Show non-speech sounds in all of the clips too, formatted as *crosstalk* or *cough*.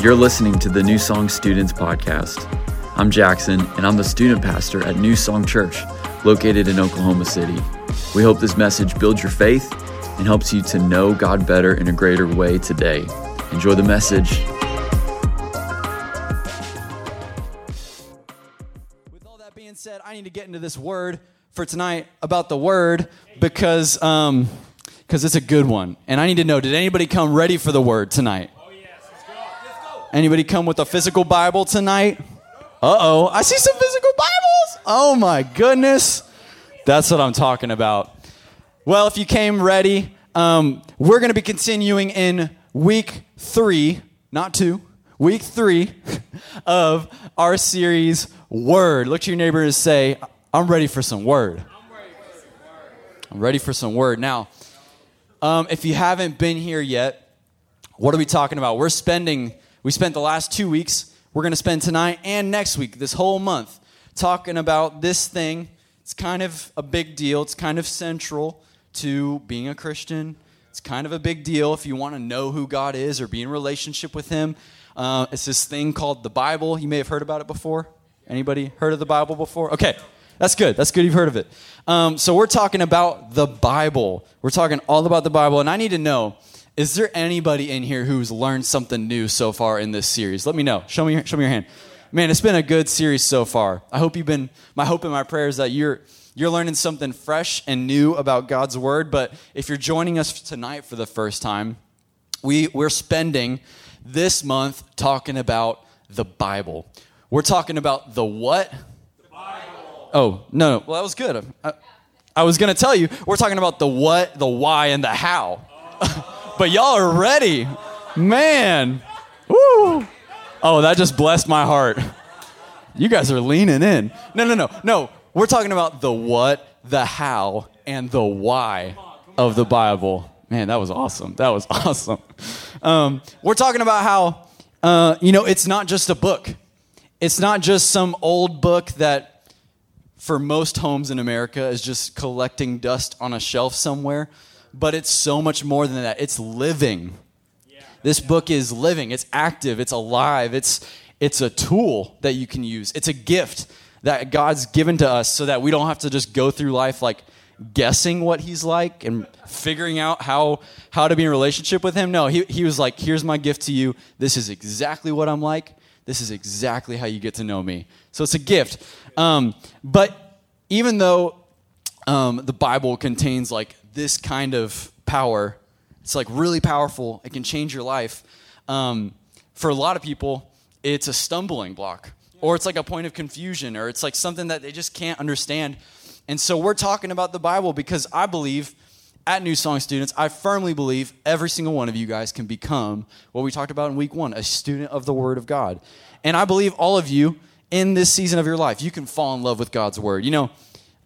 You're listening to the New Song Students Podcast. I'm Jackson, and I'm the student pastor at New Song Church, located in Oklahoma City. We hope this message builds your faith and helps you to know God better in a greater way today. Enjoy the message. With all that being said, I need to get into this word for tonight about the word because um because it's a good one. And I need to know, did anybody come ready for the word tonight? Oh yes, let's go. Let's go. Anybody come with a physical Bible tonight? Uh-oh, I see some physical Bibles. Oh my goodness. That's what I'm talking about. Well, if you came ready, um, we're going to be continuing in week three, not two, week three *laughs* of our series, Word. Look to your neighbor and say, I'm ready for some Word. I'm ready for some Word. Now, um, if you haven't been here yet, what are we talking about? We're spending, we spent the last two weeks, we're going to spend tonight and next week, this whole month, talking about this thing. It's kind of a big deal, it's kind of central to being a Christian. It's kind of a big deal if you want to know who God is or be in relationship with Him. Uh, it's this thing called the Bible. You may have heard about it before. Anybody heard of the Bible before? Okay, that's good. That's good you've heard of it. Um, so we're talking about the Bible. We're talking all about the Bible, and I need to know: is there anybody in here who's learned something new so far in this series? Let me know. Show me. Show me your hand. Man, it's been a good series so far. I hope you've been. My hope and my prayer is that you're you're learning something fresh and new about God's Word. But if you're joining us tonight for the first time, we, we're spending this month talking about the Bible. We're talking about the what? The Bible. Oh, no, no. Well, that was good. I, I was going to tell you, we're talking about the what, the why, and the how. Oh. *laughs* but y'all are ready. Man. Woo. Oh, that just blessed my heart. You guys are leaning in. No, no, no. No, we're talking about the what, the how, and the why of the Bible. Man, that was awesome. That was *laughs* awesome. Um, we're talking about how, uh, you know, it's not just a book. It's not just some old book that, for most homes in America, is just collecting dust on a shelf somewhere. But it's so much more than that. It's living. This book is living. It's active. It's alive. It's it's a tool that you can use. It's a gift that God's given to us so that we don't have to just go through life like guessing what he's like and figuring out how how to be in relationship with him. No, he, he was like, here's my gift to you. This is exactly what I'm like. This is exactly how you get to know me. So it's a gift. Um, but even though um, the Bible contains like this kind of power, it's like really powerful. It can change your life. Um, for a lot of people, it's a stumbling block or it's like a point of confusion, or it's like something that they just can't understand. And so we're talking about the Bible because I believe at New Song Students, I firmly believe every single one of you guys can become what we talked about in week one a student of the Word of God. And I believe all of you in this season of your life, you can fall in love with God's Word. You know,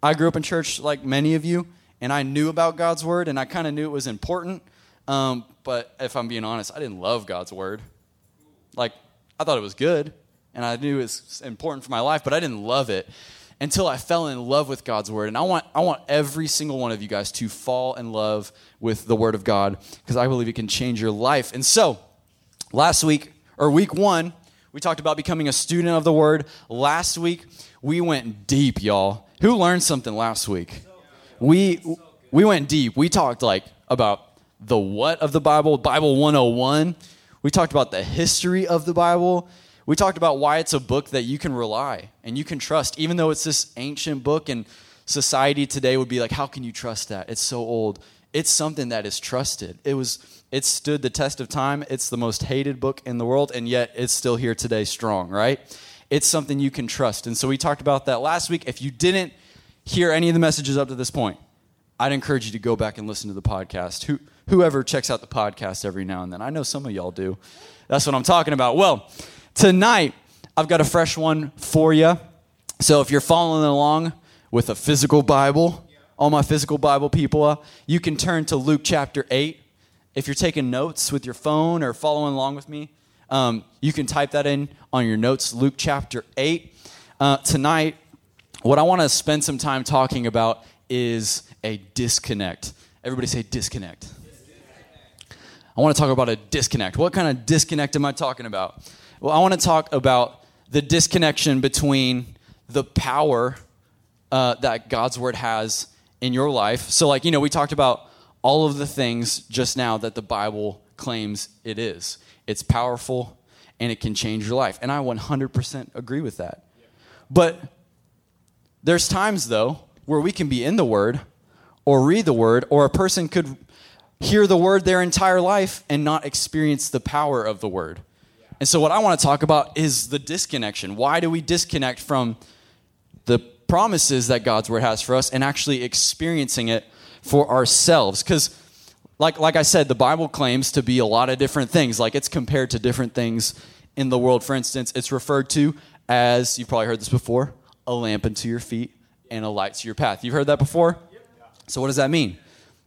I grew up in church like many of you, and I knew about God's Word, and I kind of knew it was important. Um, but if I'm being honest, I didn't love God's Word. Like, I thought it was good, and I knew it was important for my life, but I didn't love it until I fell in love with God's word. And I want, I want every single one of you guys to fall in love with the word of God because I believe it can change your life. And so, last week, or week one, we talked about becoming a student of the word. Last week, we went deep, y'all. Who learned something last week? We, we went deep. We talked like about the what of the Bible, Bible 101. We talked about the history of the Bible. We talked about why it's a book that you can rely and you can trust, even though it's this ancient book and society today would be like, how can you trust that? It's so old. It's something that is trusted. It was it stood the test of time. It's the most hated book in the world, and yet it's still here today strong, right? It's something you can trust. And so we talked about that last week. If you didn't hear any of the messages up to this point, I'd encourage you to go back and listen to the podcast. Who, whoever checks out the podcast every now and then. I know some of y'all do. That's what I'm talking about. Well, Tonight, I've got a fresh one for you. So if you're following along with a physical Bible, all my physical Bible people, uh, you can turn to Luke chapter 8. If you're taking notes with your phone or following along with me, um, you can type that in on your notes, Luke chapter 8. Uh, tonight, what I want to spend some time talking about is a disconnect. Everybody say disconnect. disconnect. I want to talk about a disconnect. What kind of disconnect am I talking about? Well, I want to talk about the disconnection between the power uh, that God's word has in your life. So, like, you know, we talked about all of the things just now that the Bible claims it is. It's powerful and it can change your life. And I 100% agree with that. But there's times, though, where we can be in the Word or read the Word, or a person could hear the Word their entire life and not experience the power of the Word. And so, what I want to talk about is the disconnection. Why do we disconnect from the promises that God's Word has for us and actually experiencing it for ourselves? Because, like, like I said, the Bible claims to be a lot of different things. Like, it's compared to different things in the world. For instance, it's referred to as, you've probably heard this before, a lamp unto your feet and a light to your path. You've heard that before? So, what does that mean?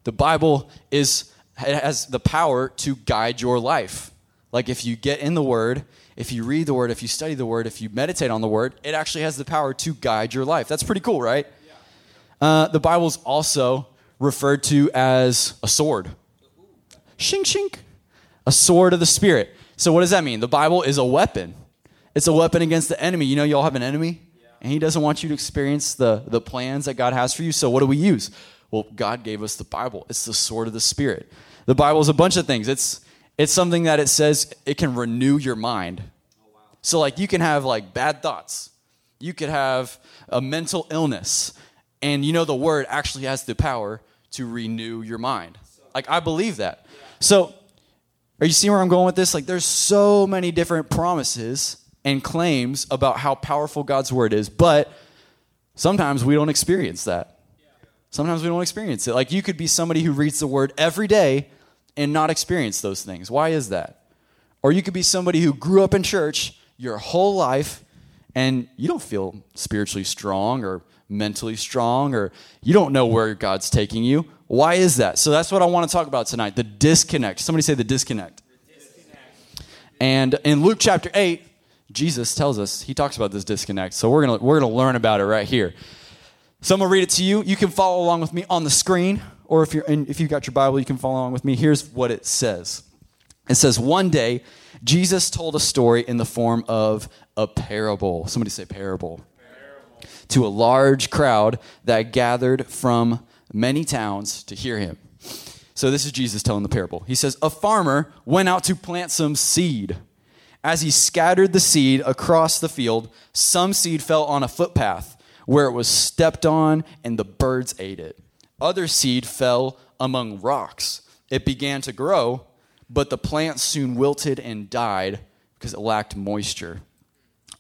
The Bible is, has the power to guide your life. Like, if you get in the Word, if you read the Word, if you study the Word, if you meditate on the Word, it actually has the power to guide your life. That's pretty cool, right? Uh, the Bible's also referred to as a sword. Shink, shink. A sword of the Spirit. So, what does that mean? The Bible is a weapon. It's a weapon against the enemy. You know, you all have an enemy, and he doesn't want you to experience the, the plans that God has for you. So, what do we use? Well, God gave us the Bible. It's the sword of the Spirit. The Bible is a bunch of things. It's it's something that it says it can renew your mind. So, like, you can have like bad thoughts. You could have a mental illness, and you know the word actually has the power to renew your mind. Like, I believe that. So, are you seeing where I'm going with this? Like, there's so many different promises and claims about how powerful God's word is, but sometimes we don't experience that. Sometimes we don't experience it. Like, you could be somebody who reads the word every day and not experience those things. Why is that? Or you could be somebody who grew up in church your whole life and you don't feel spiritually strong or mentally strong or you don't know where God's taking you. Why is that? So that's what I want to talk about tonight the disconnect. Somebody say the disconnect. disconnect. And in Luke chapter 8, Jesus tells us, he talks about this disconnect. So we're going to we're going to learn about it right here. So I'm going to read it to you. You can follow along with me on the screen, or if, you're in, if you've got your Bible, you can follow along with me. Here's what it says It says, One day, Jesus told a story in the form of a parable. Somebody say parable. parable. To a large crowd that gathered from many towns to hear him. So this is Jesus telling the parable. He says, A farmer went out to plant some seed. As he scattered the seed across the field, some seed fell on a footpath where it was stepped on and the birds ate it. Other seed fell among rocks. It began to grow, but the plant soon wilted and died because it lacked moisture.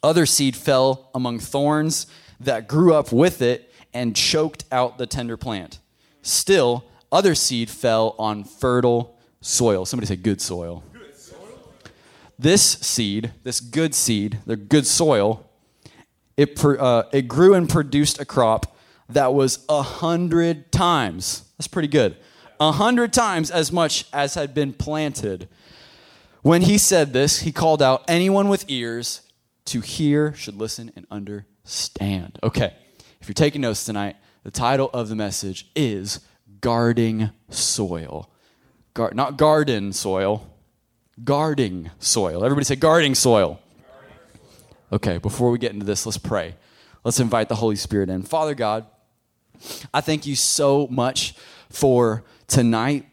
Other seed fell among thorns that grew up with it and choked out the tender plant. Still, other seed fell on fertile soil. Somebody say good soil. This seed, this good seed, the good soil, it, uh, it grew and produced a crop that was a hundred times. That's pretty good. A hundred times as much as had been planted. When he said this, he called out, Anyone with ears to hear should listen and understand. Okay, if you're taking notes tonight, the title of the message is Guarding Soil. Gar- not garden soil, guarding soil. Everybody say guarding soil. Okay, before we get into this, let's pray. Let's invite the Holy Spirit in. Father God, I thank you so much for tonight.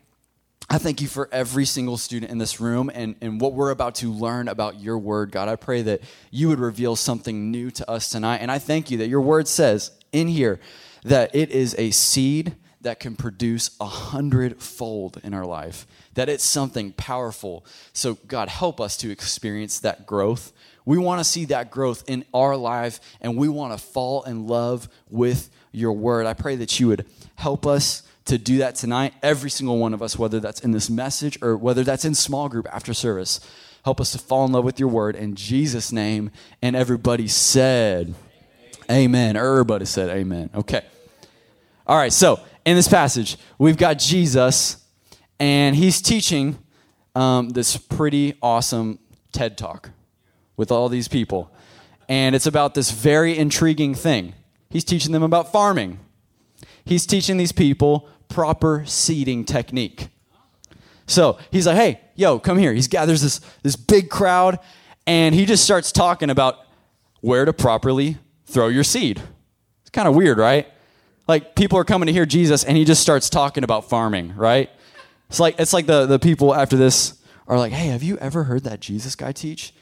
I thank you for every single student in this room and, and what we're about to learn about your word, God. I pray that you would reveal something new to us tonight. And I thank you that your word says in here that it is a seed that can produce a hundredfold in our life, that it's something powerful. So, God, help us to experience that growth. We want to see that growth in our life, and we want to fall in love with your word. I pray that you would help us to do that tonight, every single one of us, whether that's in this message or whether that's in small group after service. Help us to fall in love with your word in Jesus' name. And everybody said, Amen. amen. Everybody said, Amen. Okay. All right, so in this passage, we've got Jesus, and he's teaching um, this pretty awesome TED talk with all these people. And it's about this very intriguing thing. He's teaching them about farming, he's teaching these people proper seeding technique. So he's like, hey, yo, come here. He's gathers this, this big crowd, and he just starts talking about where to properly throw your seed. It's kind of weird, right? Like people are coming to hear Jesus, and he just starts talking about farming, right? It's like it's like the, the people after this are like, hey, have you ever heard that Jesus guy teach?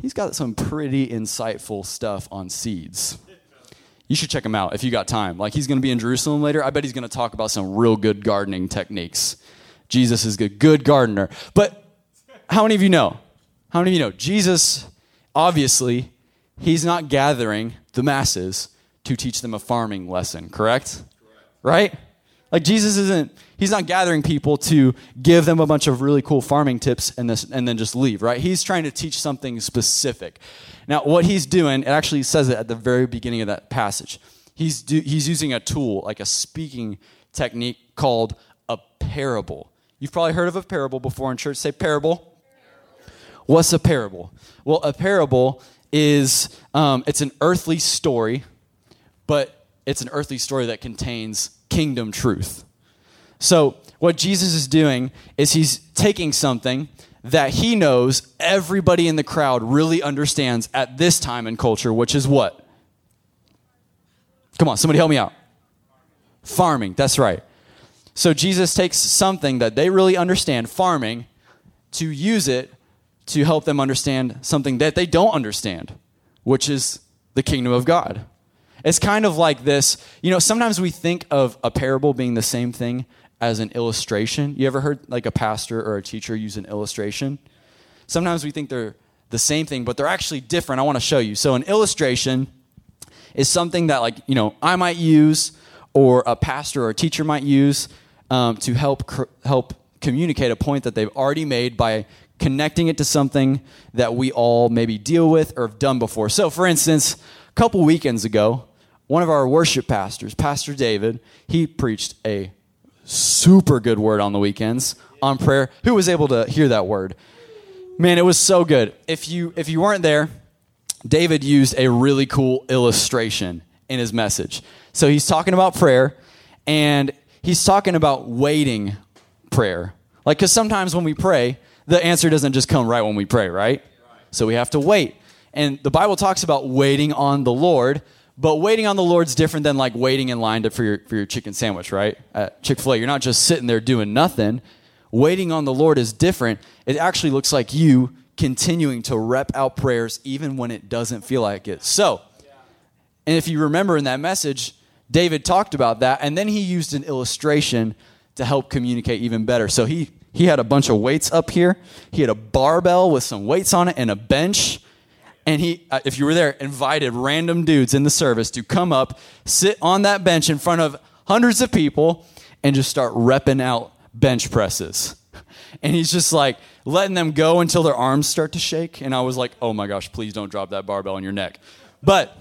He's got some pretty insightful stuff on seeds. You should check him out if you got time. Like he's to be in Jerusalem later. I bet he's to talk about some real good gardening techniques. Jesus is a good gardener. But how many of you know? How many of you know? Jesus, obviously, he's not gathering the masses to teach them a farming lesson, correct? correct? Right? Like Jesus isn't, he's not gathering people to give them a bunch of really cool farming tips and, this, and then just leave, right? He's trying to teach something specific. Now, what he's doing, it actually says it at the very beginning of that passage. He's, do, he's using a tool, like a speaking technique called a parable. You've probably heard of a parable before in church. Say parable. What's a parable? Well, a parable is um, it's an earthly story, but it's an earthly story that contains kingdom truth. So, what Jesus is doing is he's taking something that he knows everybody in the crowd really understands at this time in culture, which is what? Come on, somebody help me out. Farming, that's right. So, Jesus takes something that they really understand, farming, to use it to help them understand something that they don't understand, which is the kingdom of God. It's kind of like this. You know, sometimes we think of a parable being the same thing as an illustration. You ever heard like a pastor or a teacher use an illustration? Sometimes we think they're the same thing, but they're actually different. I want to show you. So, an illustration is something that, like, you know, I might use or a pastor or a teacher might use um, to help cr- help communicate a point that they've already made by connecting it to something that we all maybe deal with or have done before. So, for instance, a couple weekends ago, one of our worship pastors, Pastor David, he preached a super good word on the weekends on prayer. Who was able to hear that word? Man, it was so good. If you if you weren't there, David used a really cool illustration in his message. So he's talking about prayer and he's talking about waiting prayer. Like cuz sometimes when we pray, the answer doesn't just come right when we pray, right? So we have to wait. And the Bible talks about waiting on the Lord, but waiting on the Lord's different than like waiting in line to, for, your, for your chicken sandwich, right? At Chick fil A, you're not just sitting there doing nothing. Waiting on the Lord is different. It actually looks like you continuing to rep out prayers even when it doesn't feel like it. So, and if you remember in that message, David talked about that, and then he used an illustration to help communicate even better. So he he had a bunch of weights up here. He had a barbell with some weights on it and a bench and he, uh, if you were there, invited random dudes in the service to come up, sit on that bench in front of hundreds of people, and just start repping out bench presses. *laughs* And he's just like letting them go until their arms start to shake. And I was like, oh my gosh, please don't drop that barbell on your neck. But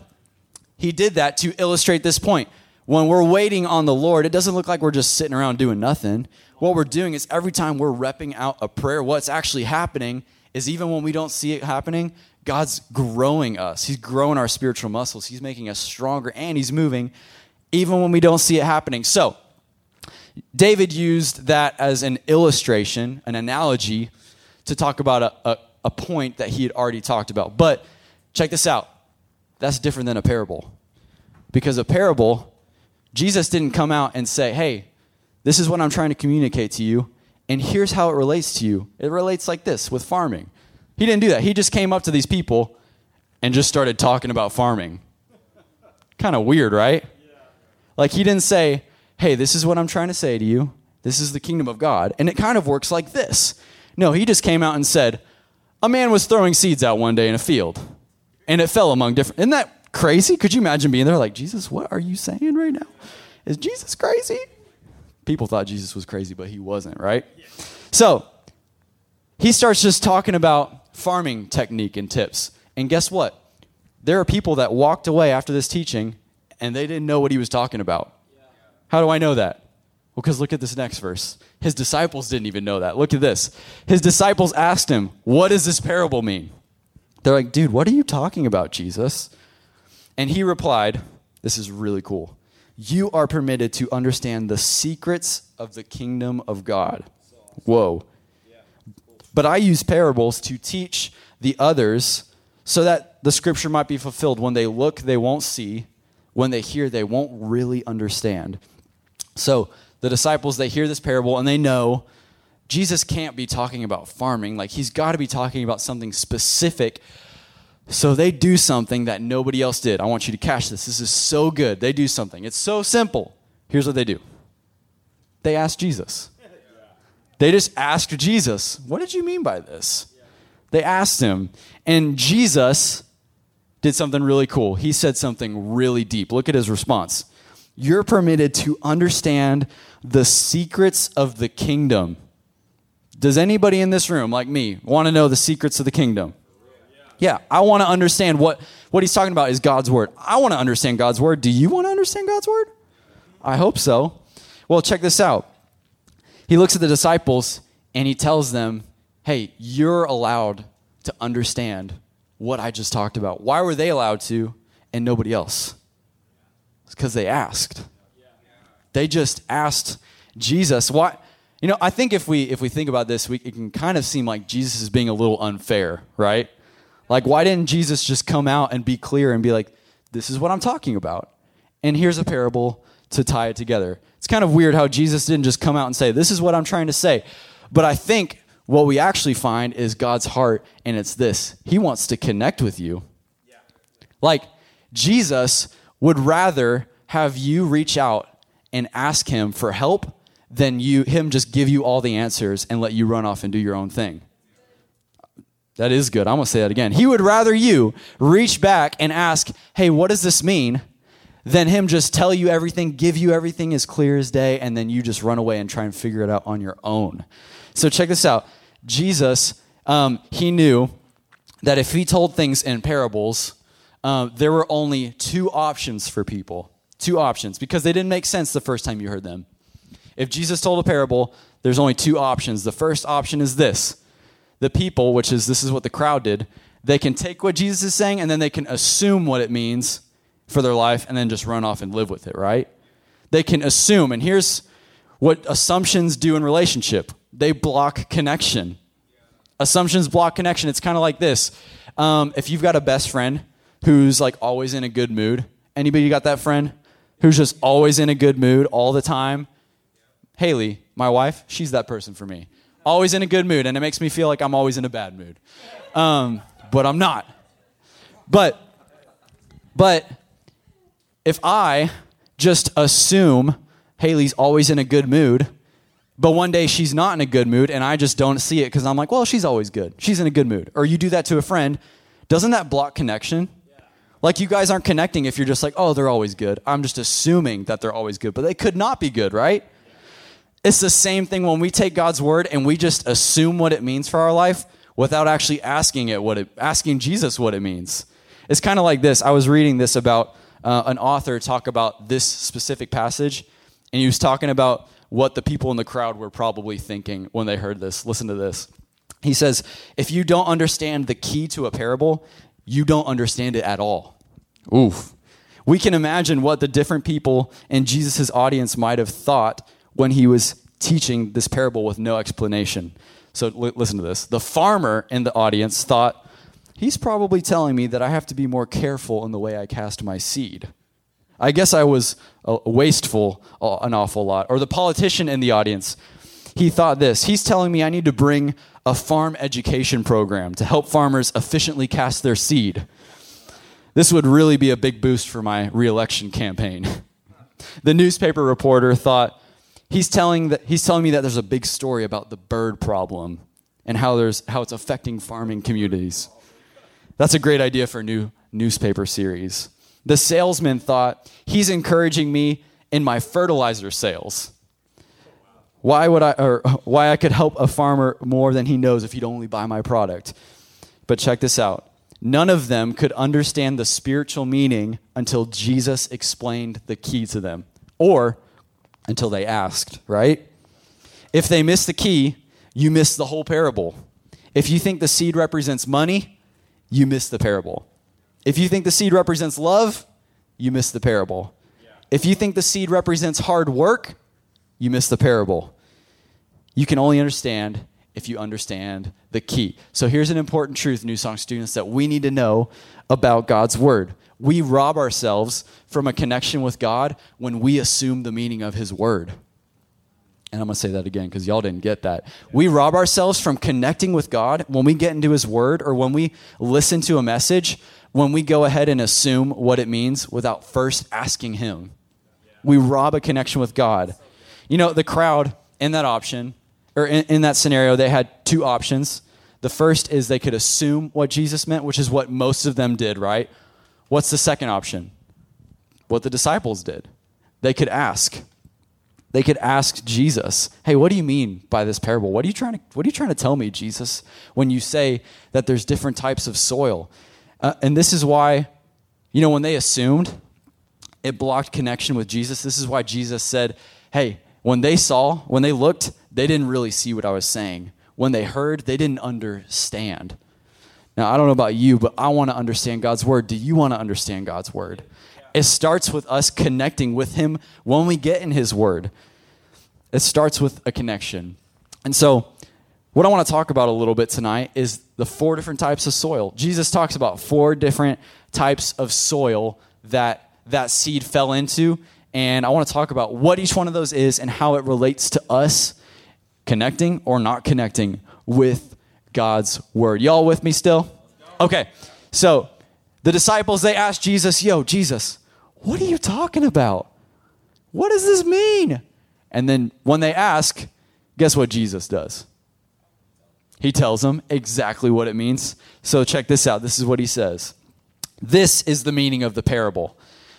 he did that to illustrate this point. When we're waiting on the Lord, it doesn't look like we're just sitting around doing nothing. What we're doing is every time we're repping out a prayer, what's actually happening is even when we don't see it happening, God's growing us. He's growing our spiritual muscles. He's making us stronger and He's moving even when we don't see it happening. So, David used that as an illustration, an analogy, to talk about a, a, a point that he had already talked about. But check this out that's different than a parable. Because a parable, Jesus didn't come out and say, hey, this is what I'm trying to communicate to you, and here's how it relates to you. It relates like this with farming. He didn't do that. He just came up to these people and just started talking about farming. kind of weird, right? Like he didn't say, hey, this is what I'm trying to say to you. This is the kingdom of God. And it kind of works like this. No, he just came out and said, a man was throwing seeds out one day in a field, and it fell among different. Isn't that crazy? Could you imagine being there like, Jesus, what are you saying right now? Is Jesus crazy? People thought Jesus was crazy, but he wasn't, right? So he starts just talking about farming technique and tips. And guess what? There are people that walked away after this teaching and they didn't know what he was talking about. How do I know that? Well, because look at this next verse. His disciples didn't even know that. Look at this. His disciples asked him, What does this parable mean? They're like, Dude, what are you talking about, Jesus? And he replied, This is really cool. You are permitted to understand the secrets of the kingdom of God. Whoa. But I use parables to teach the others so that the scripture might be fulfilled. When they look, they won't see. When they hear, they won't really understand. So the disciples, they hear this parable and they know Jesus can't be talking about farming. Like, he's got to be talking about something specific. So they do something that nobody else did. I want you to catch this. This is so good. They do something. It's so simple. Here's what they do they ask Jesus. They just asked Jesus, What did you mean by this? They asked him. And Jesus did something really cool. He said something really deep. Look at his response. You're permitted to understand the secrets of the kingdom. Does anybody in this room, like me, want to know the secrets of the kingdom? Yeah, I want to understand what, what he's talking about is God's word. I want to understand God's word. Do you want to understand God's word? I hope so. Well, check this out. He looks at the disciples and he tells them, hey, you're allowed to understand what I just talked about. Why were they allowed to and nobody else? It's because they asked. They just asked Jesus. Why? You know, I think if we if we think about this, we, it can kind of seem like Jesus is being a little unfair, right? Like, why didn't Jesus just come out and be clear and be like, "This is what I'm talking about," and here's a parable to tie it together. It's kind of weird how Jesus didn't just come out and say, "This is what I'm trying to say," but I think what we actually find is God's heart, and it's this: He wants to connect with you. Yeah. Like Jesus would rather have you reach out and ask Him for help than you him just give you all the answers and let you run off and do your own thing. That is good. I'm going to say that again. He would rather you reach back and ask, "Hey, what does this mean?" Than him just tell you everything, give you everything as clear as day and then you just run away and try and figure it out on your own. So check this out. Jesus, um, he knew that if he told things in parables, um, there were only two options for people. Two options because they didn't make sense the first time you heard them. If Jesus told a parable, there's only two options. The first option is this the people, which is this is what the crowd did, they can take what Jesus is saying and then they can assume what it means for their life and then just run off and live with it, right? They can assume, and here's what assumptions do in relationship they block connection. Assumptions block connection. It's kind of like this. Um, if you've got a best friend who's like always in a good mood, anybody got that friend who's just always in a good mood all the time? Haley, my wife, she's that person for me. Always in a good mood, and it makes me feel like I'm always in a bad mood. Um, but I'm not. But, but if I just assume Haley's always in a good mood, but one day she's not in a good mood, and I just don't see it because I'm like, well, she's always good. She's in a good mood. Or you do that to a friend, doesn't that block connection? Like you guys aren't connecting if you're just like, oh, they're always good. I'm just assuming that they're always good, but they could not be good, right? It's the same thing when we take God's word and we just assume what it means for our life without actually asking it what it asking Jesus what it means. It's kind of like this. I was reading this about uh, an author talk about this specific passage, and he was talking about what the people in the crowd were probably thinking when they heard this. Listen to this. He says, If you don't understand the key to a parable, you don't understand it at all. Oof. We can imagine what the different people in Jesus' audience might have thought when he was teaching this parable with no explanation. So l- listen to this. The farmer in the audience thought, he's probably telling me that I have to be more careful in the way I cast my seed. I guess I was uh, wasteful uh, an awful lot. Or the politician in the audience, he thought this. He's telling me I need to bring a farm education program to help farmers efficiently cast their seed. This would really be a big boost for my reelection campaign. *laughs* The newspaper reporter thought, he's telling, that, he's telling me that there's a big story about the bird problem and how, there's, how it's affecting farming communities. That's a great idea for a new newspaper series. The salesman thought, he's encouraging me in my fertilizer sales. Why would I or why I could help a farmer more than he knows if he'd only buy my product. But check this out. None of them could understand the spiritual meaning until Jesus explained the key to them or until they asked, right? If they miss the key, you miss the whole parable. If you think the seed represents money, you miss the parable. If you think the seed represents love, you miss the parable. If you think the seed represents hard work, you miss the parable. You can only understand if you understand the key. So here's an important truth, New Song students, that we need to know about God's word. We rob ourselves from a connection with God when we assume the meaning of his word. And I'm going to say that again because y'all didn't get that. We rob ourselves from connecting with God when we get into his word or when we listen to a message, when we go ahead and assume what it means without first asking him. We rob a connection with God. You know, the crowd in that option, or in, in that scenario, they had two options. The first is they could assume what Jesus meant, which is what most of them did, right? What's the second option? What the disciples did. They could ask. They could ask Jesus, "Hey, what do you mean by this parable? What are you trying to What are you trying to tell me, Jesus, when you say that there's different types of soil?" Uh, and this is why, you know, when they assumed, it blocked connection with Jesus. This is why Jesus said, "Hey, when they saw, when they looked, they didn't really see what I was saying. When they heard, they didn't understand." Now, I don't know about you, but I want to understand God's word. Do you want to understand God's word? It starts with us connecting with Him when we get in His Word. It starts with a connection. And so, what I want to talk about a little bit tonight is the four different types of soil. Jesus talks about four different types of soil that that seed fell into. And I want to talk about what each one of those is and how it relates to us connecting or not connecting with God's Word. Y'all with me still? Okay. So, the disciples, they asked Jesus, Yo, Jesus, what are you talking about? What does this mean? And then when they ask, guess what Jesus does? He tells them exactly what it means. So check this out. This is what he says. This is the meaning of the parable.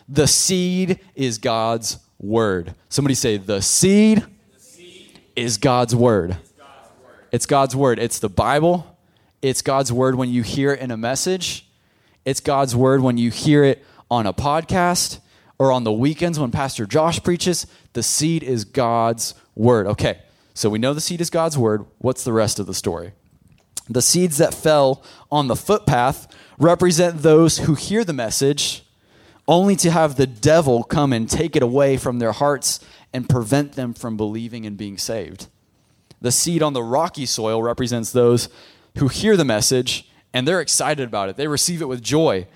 The seed is God's word. Somebody say, The seed, the seed is God's word. God's word. It's God's word. It's the Bible. It's God's word when you hear it in a message. It's God's word when you hear it on a podcast or on the weekends when Pastor Josh preaches. The seed is God's word. Okay, so we know the seed is God's word. What's the rest of the story? The seeds that fell on the footpath represent those who hear the message only to have the devil come and take it away from their hearts and prevent them from believing and being saved. The seed on the rocky soil represents those who hear the message and they're excited about it. They receive it with joy.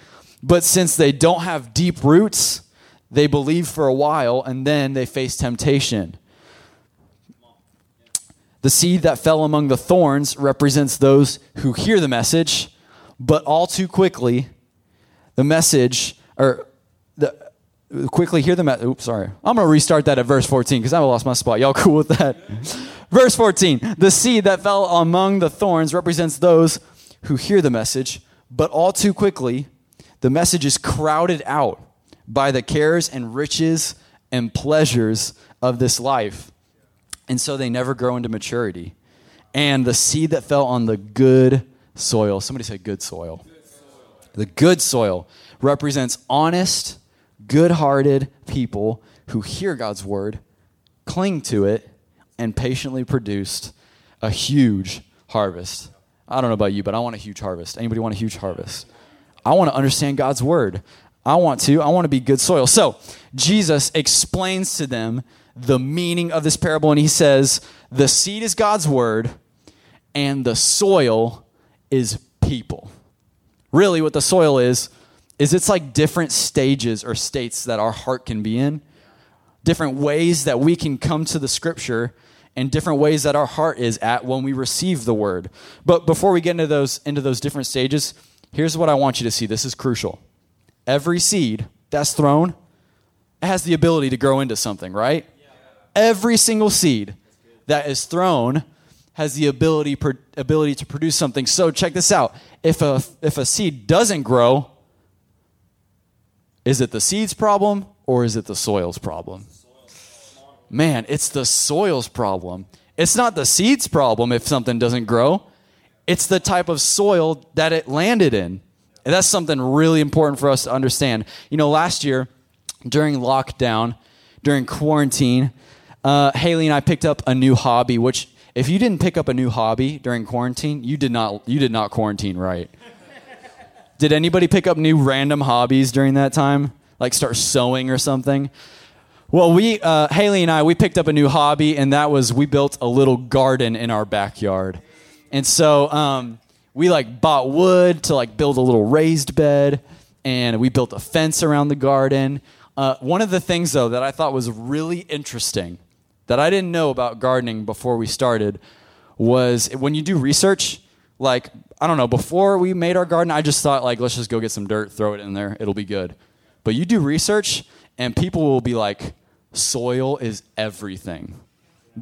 But since they don't have deep roots, they believe for a while and then they face temptation. The seed that fell among the thorns represents those who hear the message, but all too quickly, the message, or the, quickly hear the message. Oops, sorry. I'm going to restart that at verse 14 because I lost my spot. Y'all *laughs* cool with that? verse 14 The seed that fell among the thorns represents those who hear the message, but all too quickly, the message is crowded out by the cares and riches and pleasures of this life. And so they never grow into maturity. And the seed that fell on the good soil, somebody say good soil. Good soil. The good soil represents honest, good hearted people who hear God's word, cling to it, and patiently produced a huge harvest. I don't know about you, but I want a huge harvest. Anybody want a huge harvest? I want to understand God's word. I want to. I want to be good soil. So, Jesus explains to them the meaning of this parable, and he says, The seed is God's word, and the soil is people. Really, what the soil is, is it's like different stages or states that our heart can be in, different ways that we can come to the scripture and different ways that our heart is at when we receive the word. But before we get into those into those different stages, here's what I want you to see. This is crucial. Every seed that's thrown has the ability to grow into something, right? Yeah. Every single seed that is thrown has the ability ability to produce something. So check this out. If a if a seed doesn't grow, is it the seed's problem or is it the soil's problem? man, it's the soil's problem. It's not the seed's problem if something doesn't grow, it's the type of soil that it landed in. And that's something really important for us to understand. You know, last year during lockdown, during quarantine, uh, Haley and I picked up a new hobby. Which, if you didn't pick up a new hobby during quarantine, you did not you did not quarantine right. did anybody pick up new random hobbies during that time, like start sewing or something? Well, we uh, Haley and I we picked up a new hobby, and that was we built a little garden in our backyard, and so um, we like bought wood to like build a little raised bed, and we built a fence around the garden. Uh, one of the things though that I thought was really interesting that I didn't know about gardening before we started was when you do research, like I don't know, before we made our garden, I just thought like let's just go get some dirt, throw it in there, it'll be good. But you do research and people will be like soil is everything.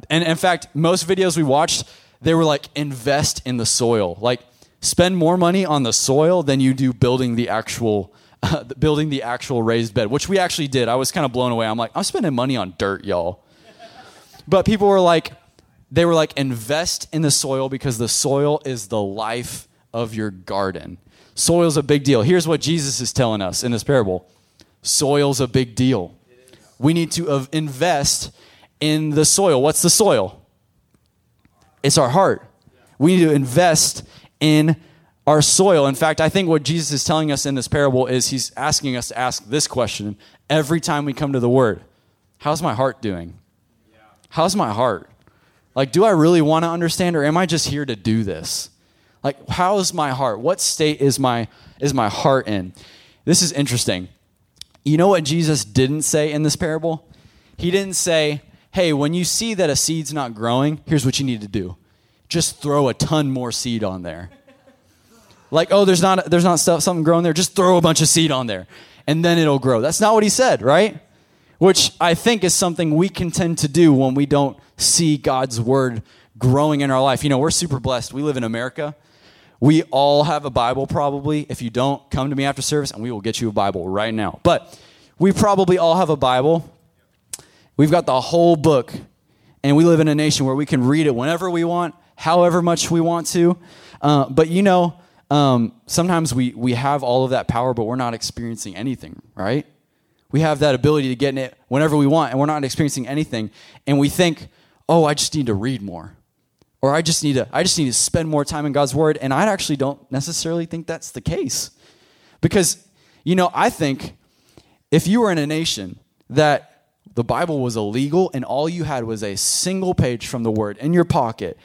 And in fact, most videos we watched, they were like invest in the soil. Like spend more money on the soil than you do building the actual uh, *laughs* building the actual raised bed, which we actually did. I was kind of blown away. I'm like, I'm spending money on dirt, y'all. But people were like, they were like, invest in the soil because the soil is the life of your garden. Soil's a big deal. Here's what Jesus is telling us in this parable soil's a big deal. We need to invest in the soil. What's the soil? It's our heart. We need to invest in our soil. In fact, I think what Jesus is telling us in this parable is he's asking us to ask this question every time we come to the word How's my heart doing? How's my heart? Like, do I really want to understand or am I just here to do this? Like, how is my heart? What state is my is my heart in? This is interesting. You know what Jesus didn't say in this parable? He didn't say, "Hey, when you see that a seed's not growing, here's what you need to do. Just throw a ton more seed on there." like, "Oh, there's not there's not stuff something growing there. Just throw a bunch of seed on there and then it'll grow." That's not what he said, right? Which I think is something we can tend to do when we don't see God's word growing in our life. You know, we're super blessed. We live in America. We all have a Bible, probably. If you don't, come to me after service and we will get you a Bible right now. But we probably all have a Bible. We've got the whole book, and we live in a nation where we can read it whenever we want, however much we want to. Uh, but you know, um, sometimes we, we have all of that power, but we're not experiencing anything, right? We have that ability to get in it whenever we want, and we're not experiencing anything. And we think, oh, I just need to read more. Or I just need to I just need to spend more time in God's word. And I actually don't necessarily think that's the case. Because, you know, I think if you were in a nation that the Bible was illegal and all you had was a single page from the word in your pocket,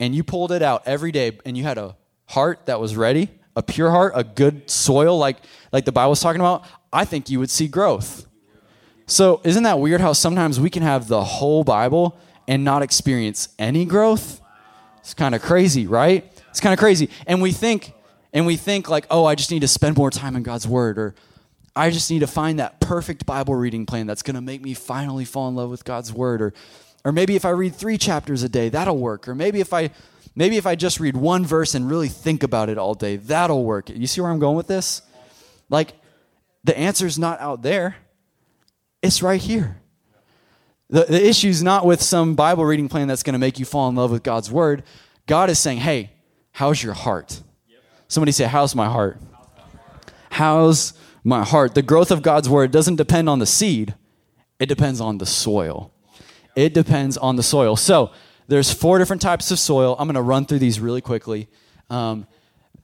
and you pulled it out every day and you had a heart that was ready, a pure heart, a good soil like like the Bible was talking about, I think you would see growth. So, isn't that weird how sometimes we can have the whole Bible and not experience any growth? It's kind of crazy, right? It's kind of crazy. And we think, and we think like, oh, I just need to spend more time in God's Word, or I just need to find that perfect Bible reading plan that's going to make me finally fall in love with God's Word, or, or maybe if I read three chapters a day, that'll work, or maybe if I, maybe if I just read one verse and really think about it all day, that'll work. You see where I'm going with this? Like, the answer's not out there. It's right here. The, the issue is not with some Bible reading plan that's going to make you fall in love with God's word. God is saying, hey, how's your heart? Somebody say, how's my heart? How's my heart? The growth of God's word doesn't depend on the seed, it depends on the soil. It depends on the soil. So there's four different types of soil. I'm going to run through these really quickly. Um,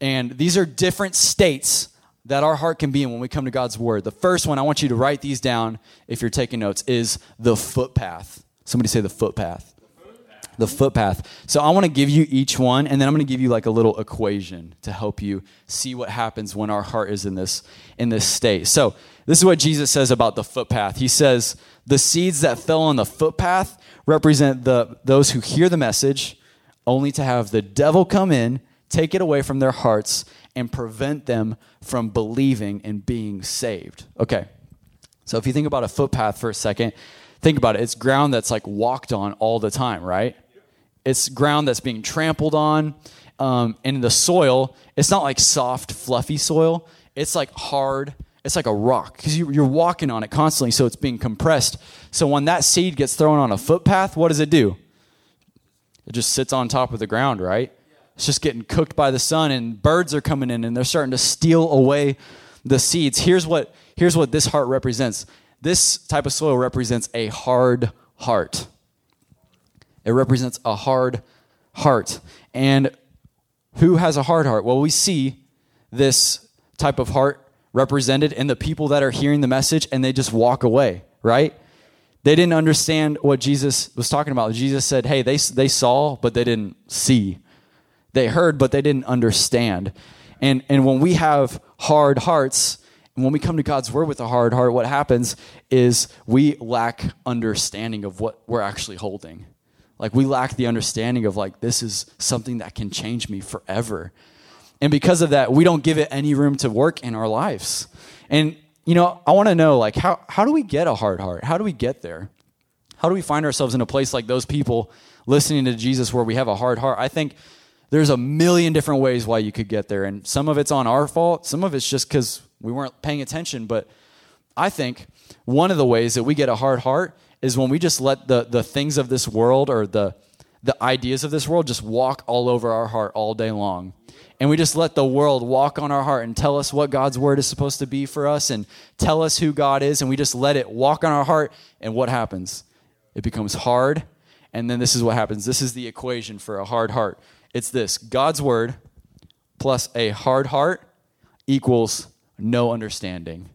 and these are different states that our heart can be in when we come to God's word. The first one, I want you to write these down if you're taking notes, is the footpath. Somebody say the footpath. The footpath. So I want to give you each one, and then I'm going to give you like a little equation to help you see what happens when our heart is in this in this state. So this is what Jesus says about the footpath. He says the seeds that fell on the footpath represent the those who hear the message, only to have the devil come in, take it away from their hearts, and prevent them from believing and being saved. Okay, so if you think about a footpath for a second, think about it. It's ground that's like walked on all the time, right? It's ground that's being trampled on. Um, and the soil, it's not like soft, fluffy soil. It's like hard. It's like a rock because you, you're walking on it constantly, so it's being compressed. So when that seed gets thrown on a footpath, what does it do? It just sits on top of the ground, right? It's just getting cooked by the sun, and birds are coming in and they're starting to steal away the seeds. Here's what, here's what this heart represents this type of soil represents a hard heart. It represents a hard heart. And who has a hard heart? Well, we see this type of heart represented in the people that are hearing the message and they just walk away, right? They didn't understand what Jesus was talking about. Jesus said, hey, they, they saw, but they didn't see. They heard, but they didn't understand. And, and when we have hard hearts, and when we come to God's word with a hard heart, what happens is we lack understanding of what we're actually holding. Like we lack the understanding of like this is something that can change me forever. And because of that, we don't give it any room to work in our lives. And you know, I want to know like how how do we get a hard heart? How do we get there? How do we find ourselves in a place like those people listening to Jesus where we have a hard heart? I think there's a million different ways why you could get there and some of it's on our fault, some of it's just cuz we weren't paying attention, but I think one of the ways that we get a hard heart is when we just let the the things of this world or the the ideas of this world just walk all over our heart all day long and we just let the world walk on our heart and tell us what God's word is supposed to be for us and tell us who God is, and we just let it walk on our heart, and what happens? It becomes hard, and then this is what happens. This is the equation for a hard heart. It's this God's word plus a hard heart equals no understanding.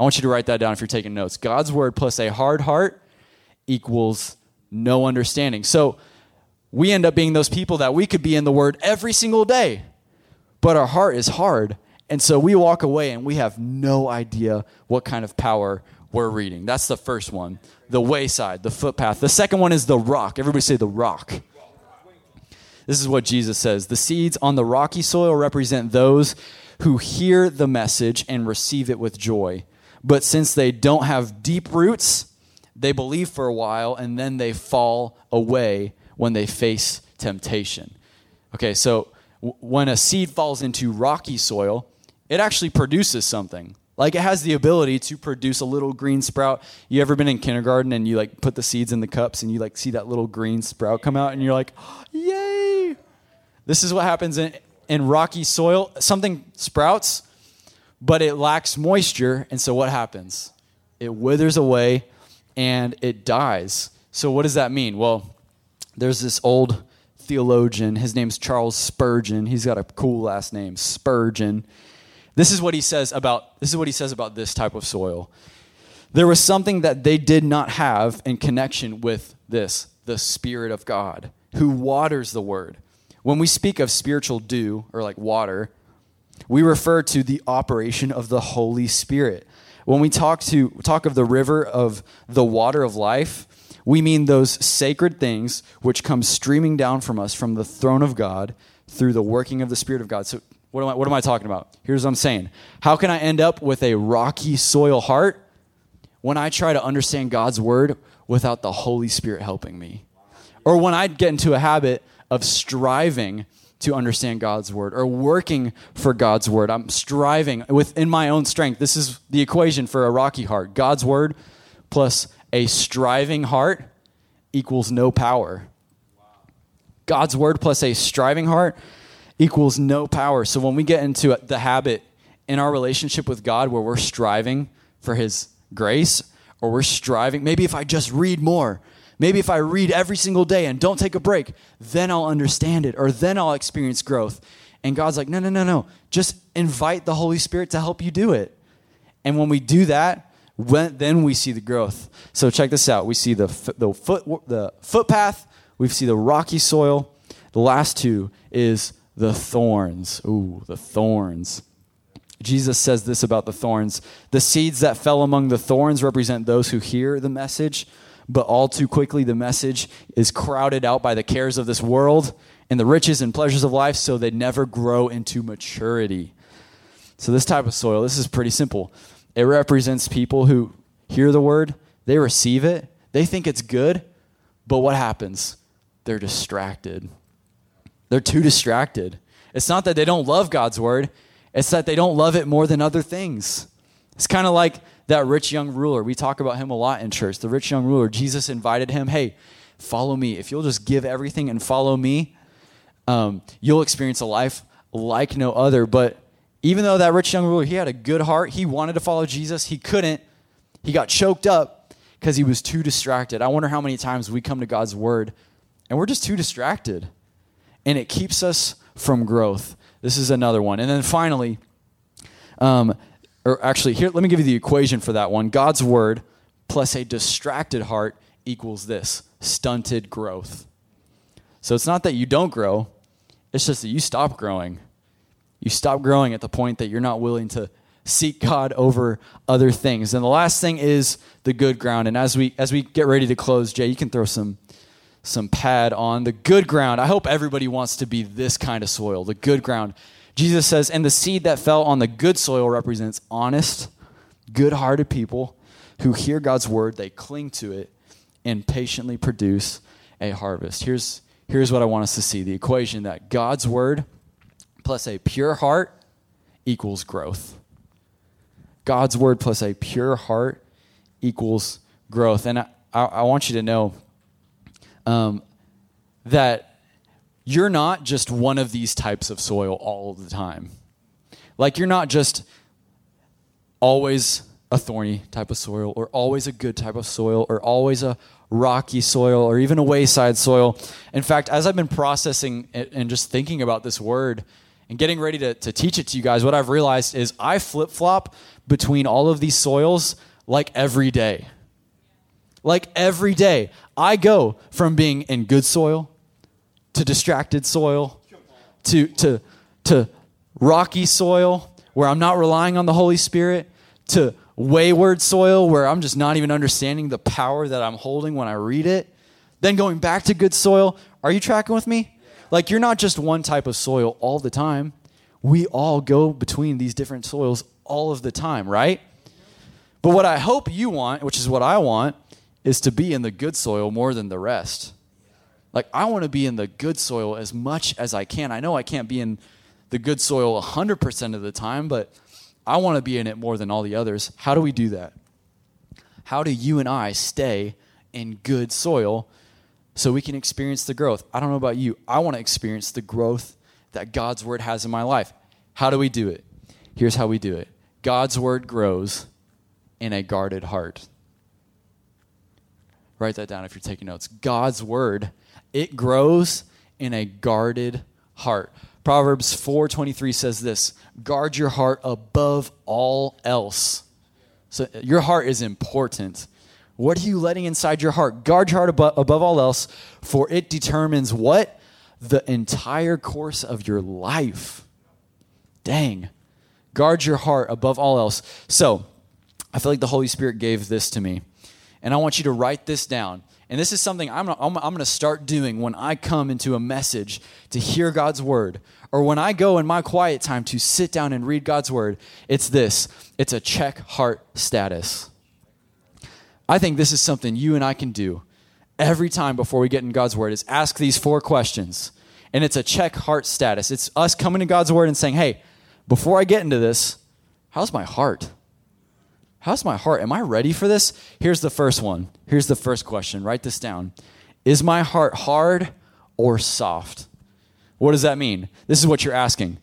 I want you to write that down if you're taking notes. God's word plus a hard heart equals no understanding. So we end up being those people that we could be in the word every single day but our heart is hard. And so we walk away and we have no idea what kind of power we're reading. That's the first one the wayside, the footpath. The second one is the rock. Everybody say the rock. This is what Jesus says The seeds on the rocky soil represent those who hear the message and receive it with joy. But since they don't have deep roots, they believe for a while and then they fall away when they face temptation. Okay, so when a seed falls into rocky soil, it actually produces something. Like it has the ability to produce a little green sprout. You ever been in kindergarten and you like put the seeds in the cups and you like see that little green sprout come out and you're like, yay! This is what happens in, in rocky soil. Something sprouts, but it lacks moisture. And so what happens? It withers away and it dies. So what does that mean? Well, there's this old theologian. His name's Charles Spurgeon. He's got a cool last name, Spurgeon. This is what he says about this is what he says about this type of soil. There was something that they did not have in connection with this, the spirit of God, who waters the word. When we speak of spiritual dew or like water, we refer to the operation of the Holy Spirit. When we talk to talk of the river of the water of life, we mean those sacred things which come streaming down from us from the throne of God through the working of the Spirit of God. So, what am I, what am I talking about? Here's what I'm saying. How can I end up with a rocky soil heart when I try to understand God's word without the Holy Spirit helping me? Or when I get into a habit of striving to understand God's word or working for God's word. I'm striving within my own strength. This is the equation for a rocky heart God's word plus a striving heart equals no power. God's word plus a striving heart equals no power. So when we get into the habit in our relationship with God where we're striving for his grace or we're striving, maybe if I just read more, maybe if I read every single day and don't take a break, then I'll understand it or then I'll experience growth. And God's like, no, no, no, no. Just invite the Holy Spirit to help you do it. And when we do that, when, then we see the growth. So check this out. We see the, the, foot, the footpath, we see the rocky soil. The last two is the thorns. Ooh, the thorns. Jesus says this about the thorns. The seeds that fell among the thorns represent those who hear the message, but all too quickly the message is crowded out by the cares of this world and the riches and pleasures of life, so they never grow into maturity. So, this type of soil, this is pretty simple. It represents people who hear the word, they receive it, they think it's good, but what happens? They're distracted. They're too distracted. It's not that they don't love God's word, it's that they don't love it more than other things. It's kind of like that rich young ruler. We talk about him a lot in church. The rich young ruler, Jesus invited him, hey, follow me. If you'll just give everything and follow me, um, you'll experience a life like no other. But even though that rich young ruler, he had a good heart, he wanted to follow Jesus, he couldn't. He got choked up because he was too distracted. I wonder how many times we come to God's word and we're just too distracted. And it keeps us from growth. This is another one. And then finally, um, or actually, here, let me give you the equation for that one God's word plus a distracted heart equals this stunted growth. So it's not that you don't grow, it's just that you stop growing. You stop growing at the point that you're not willing to seek God over other things. And the last thing is the good ground. And as we as we get ready to close, Jay, you can throw some some pad on the good ground. I hope everybody wants to be this kind of soil, the good ground. Jesus says, and the seed that fell on the good soil represents honest, good hearted people who hear God's word, they cling to it, and patiently produce a harvest. Here's, here's what I want us to see the equation that God's word plus a pure heart equals growth. God's word plus a pure heart equals growth. And I, I, I want you to know um, that you're not just one of these types of soil all the time. Like you're not just always a thorny type of soil, or always a good type of soil, or always a rocky soil, or even a wayside soil. In fact, as I've been processing and just thinking about this word and getting ready to, to teach it to you guys, what I've realized is I flip flop between all of these soils like every day. Like every day, I go from being in good soil to distracted soil to, to, to rocky soil where I'm not relying on the Holy Spirit to wayward soil where I'm just not even understanding the power that I'm holding when I read it. Then going back to good soil. Are you tracking with me? Like you're not just one type of soil all the time. We all go between these different soils all of the time, right? But what I hope you want, which is what I want, is to be in the good soil more than the rest. Like, I want to be in the good soil as much as I can. I know I can't be in the good soil 100% of the time, but I want to be in it more than all the others. How do we do that? How do you and I stay in good soil so we can experience the growth? I don't know about you. I want to experience the growth that God's word has in my life. How do we do it? Here's how we do it God's word grows in a guarded heart. Write that down if you're taking notes. God's word, it grows in a guarded heart. Proverbs 4:23 says this, guard your heart above all else. So your heart is important. What are you letting inside your heart? Guard your heart above, above all else, for it determines what? The entire course of your life. Dang. Guard your heart above all else. So, I feel like the Holy Spirit gave this to me. And I want you to write this down. And this is something I'm, I'm, I'm going to start doing when I come into a message to hear God's word, or when I go in my quiet time to sit down and read God's word. It's this it's a check heart status. I think this is something you and I can do every time before we get in God's word is ask these four questions. And it's a check heart status. It's us coming to God's word and saying, hey, before I get into this, how's my heart? How's my heart? Am I ready for this? Here's the first one. Here's the first question. Write this down. Is my heart hard or soft? What does that mean? This is what you're asking.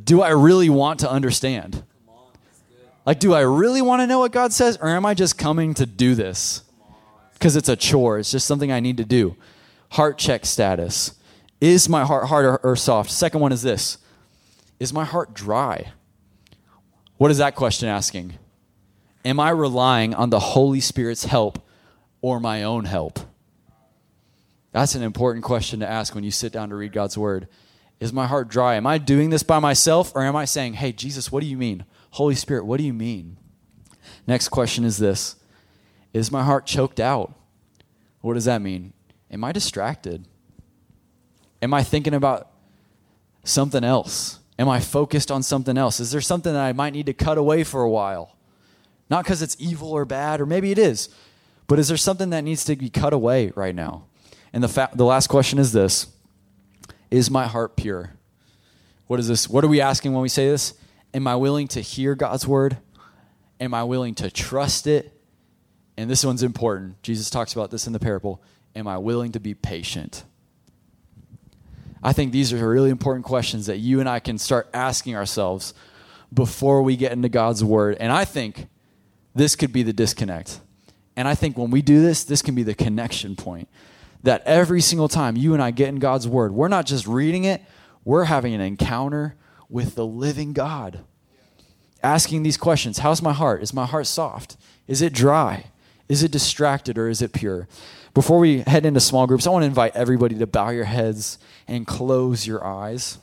Do I really want to understand? Like, do I really want to know what God says, or am I just coming to do this? Because it's a chore, it's just something I need to do. Heart check status. Is my heart hard or, or soft? Second one is this Is my heart dry? What is that question asking? Am I relying on the Holy Spirit's help or my own help? That's an important question to ask when you sit down to read God's word. Is my heart dry? Am I doing this by myself or am I saying, hey, Jesus, what do you mean? Holy Spirit, what do you mean? Next question is this Is my heart choked out? What does that mean? Am I distracted? Am I thinking about something else? Am I focused on something else? Is there something that I might need to cut away for a while? Not because it's evil or bad, or maybe it is, but is there something that needs to be cut away right now? And the, fa- the last question is this Is my heart pure? What is this? What are we asking when we say this? Am I willing to hear God's word? Am I willing to trust it? And this one's important. Jesus talks about this in the parable. Am I willing to be patient? I think these are really important questions that you and I can start asking ourselves before we get into God's word. And I think this could be the disconnect. And I think when we do this, this can be the connection point. That every single time you and I get in God's word, we're not just reading it, we're having an encounter with the living God. Asking these questions How's my heart? Is my heart soft? Is it dry? Is it distracted or is it pure? Before we head into small groups, I want to invite everybody to bow your heads and close your eyes.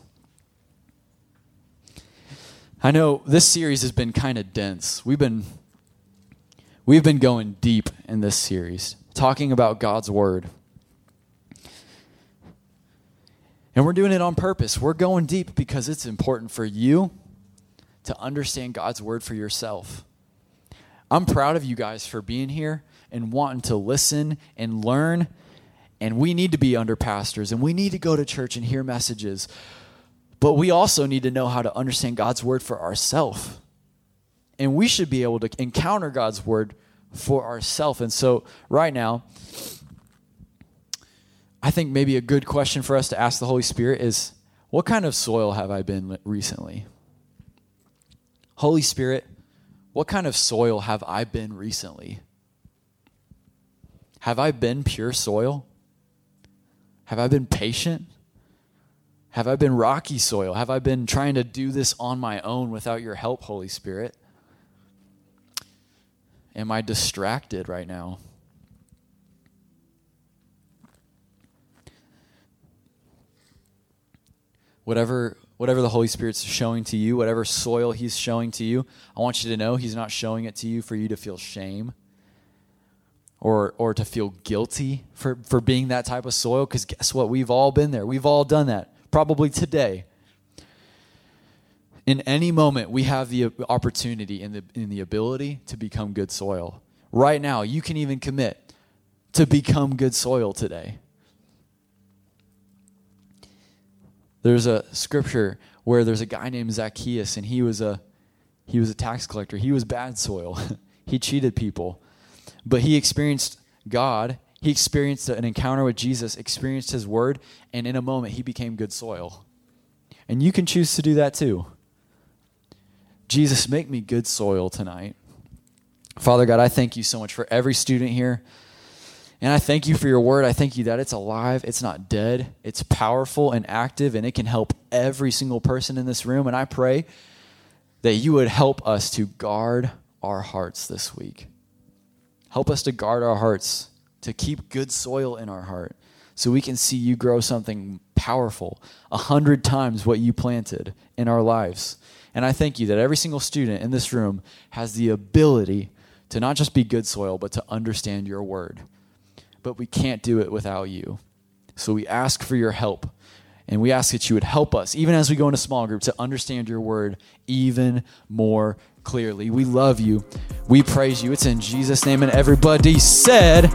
I know this series has been kind of dense. We've been we've been going deep in this series, talking about God's word. And we're doing it on purpose. We're going deep because it's important for you to understand God's word for yourself. I'm proud of you guys for being here and wanting to listen and learn. And we need to be under pastors and we need to go to church and hear messages. But we also need to know how to understand God's word for ourselves. And we should be able to encounter God's word for ourselves. And so, right now, I think maybe a good question for us to ask the Holy Spirit is what kind of soil have I been recently? Holy Spirit, what kind of soil have I been recently? Have I been pure soil? Have I been patient? Have I been rocky soil? Have I been trying to do this on my own without your help, Holy Spirit? Am I distracted right now? Whatever whatever the Holy Spirit's showing to you, whatever soil he's showing to you, I want you to know he's not showing it to you for you to feel shame or or to feel guilty for for being that type of soil cuz guess what? We've all been there. We've all done that. Probably today in any moment we have the opportunity and the, and the ability to become good soil. Right now you can even commit to become good soil today. There's a scripture where there's a guy named zacchaeus and he was a he was a tax collector. He was bad soil. *laughs* He cheated people. But he experienced god. He experienced an encounter with jesus experienced his word and in a moment he became good soil. And you can choose to do that too Jesus, make me good soil tonight. Father God, I thank you so much for every student here. And I thank you for your word. I thank you that it's alive, it's not dead, it's powerful and active, and it can help every single person in this room. And I pray that you would help us to guard our hearts this week. Help us to guard our hearts, to keep good soil in our heart, so we can see you grow something powerful, a hundred times what you planted in our lives. And I thank you that every single student in this room has the ability to not just be good soil, but to understand your word. But we can't do it without you. So we ask for your help. And we ask that you would help us, even as we go into small group, to understand your word even more clearly. We love you. We praise you. It's in Jesus' name. And everybody said,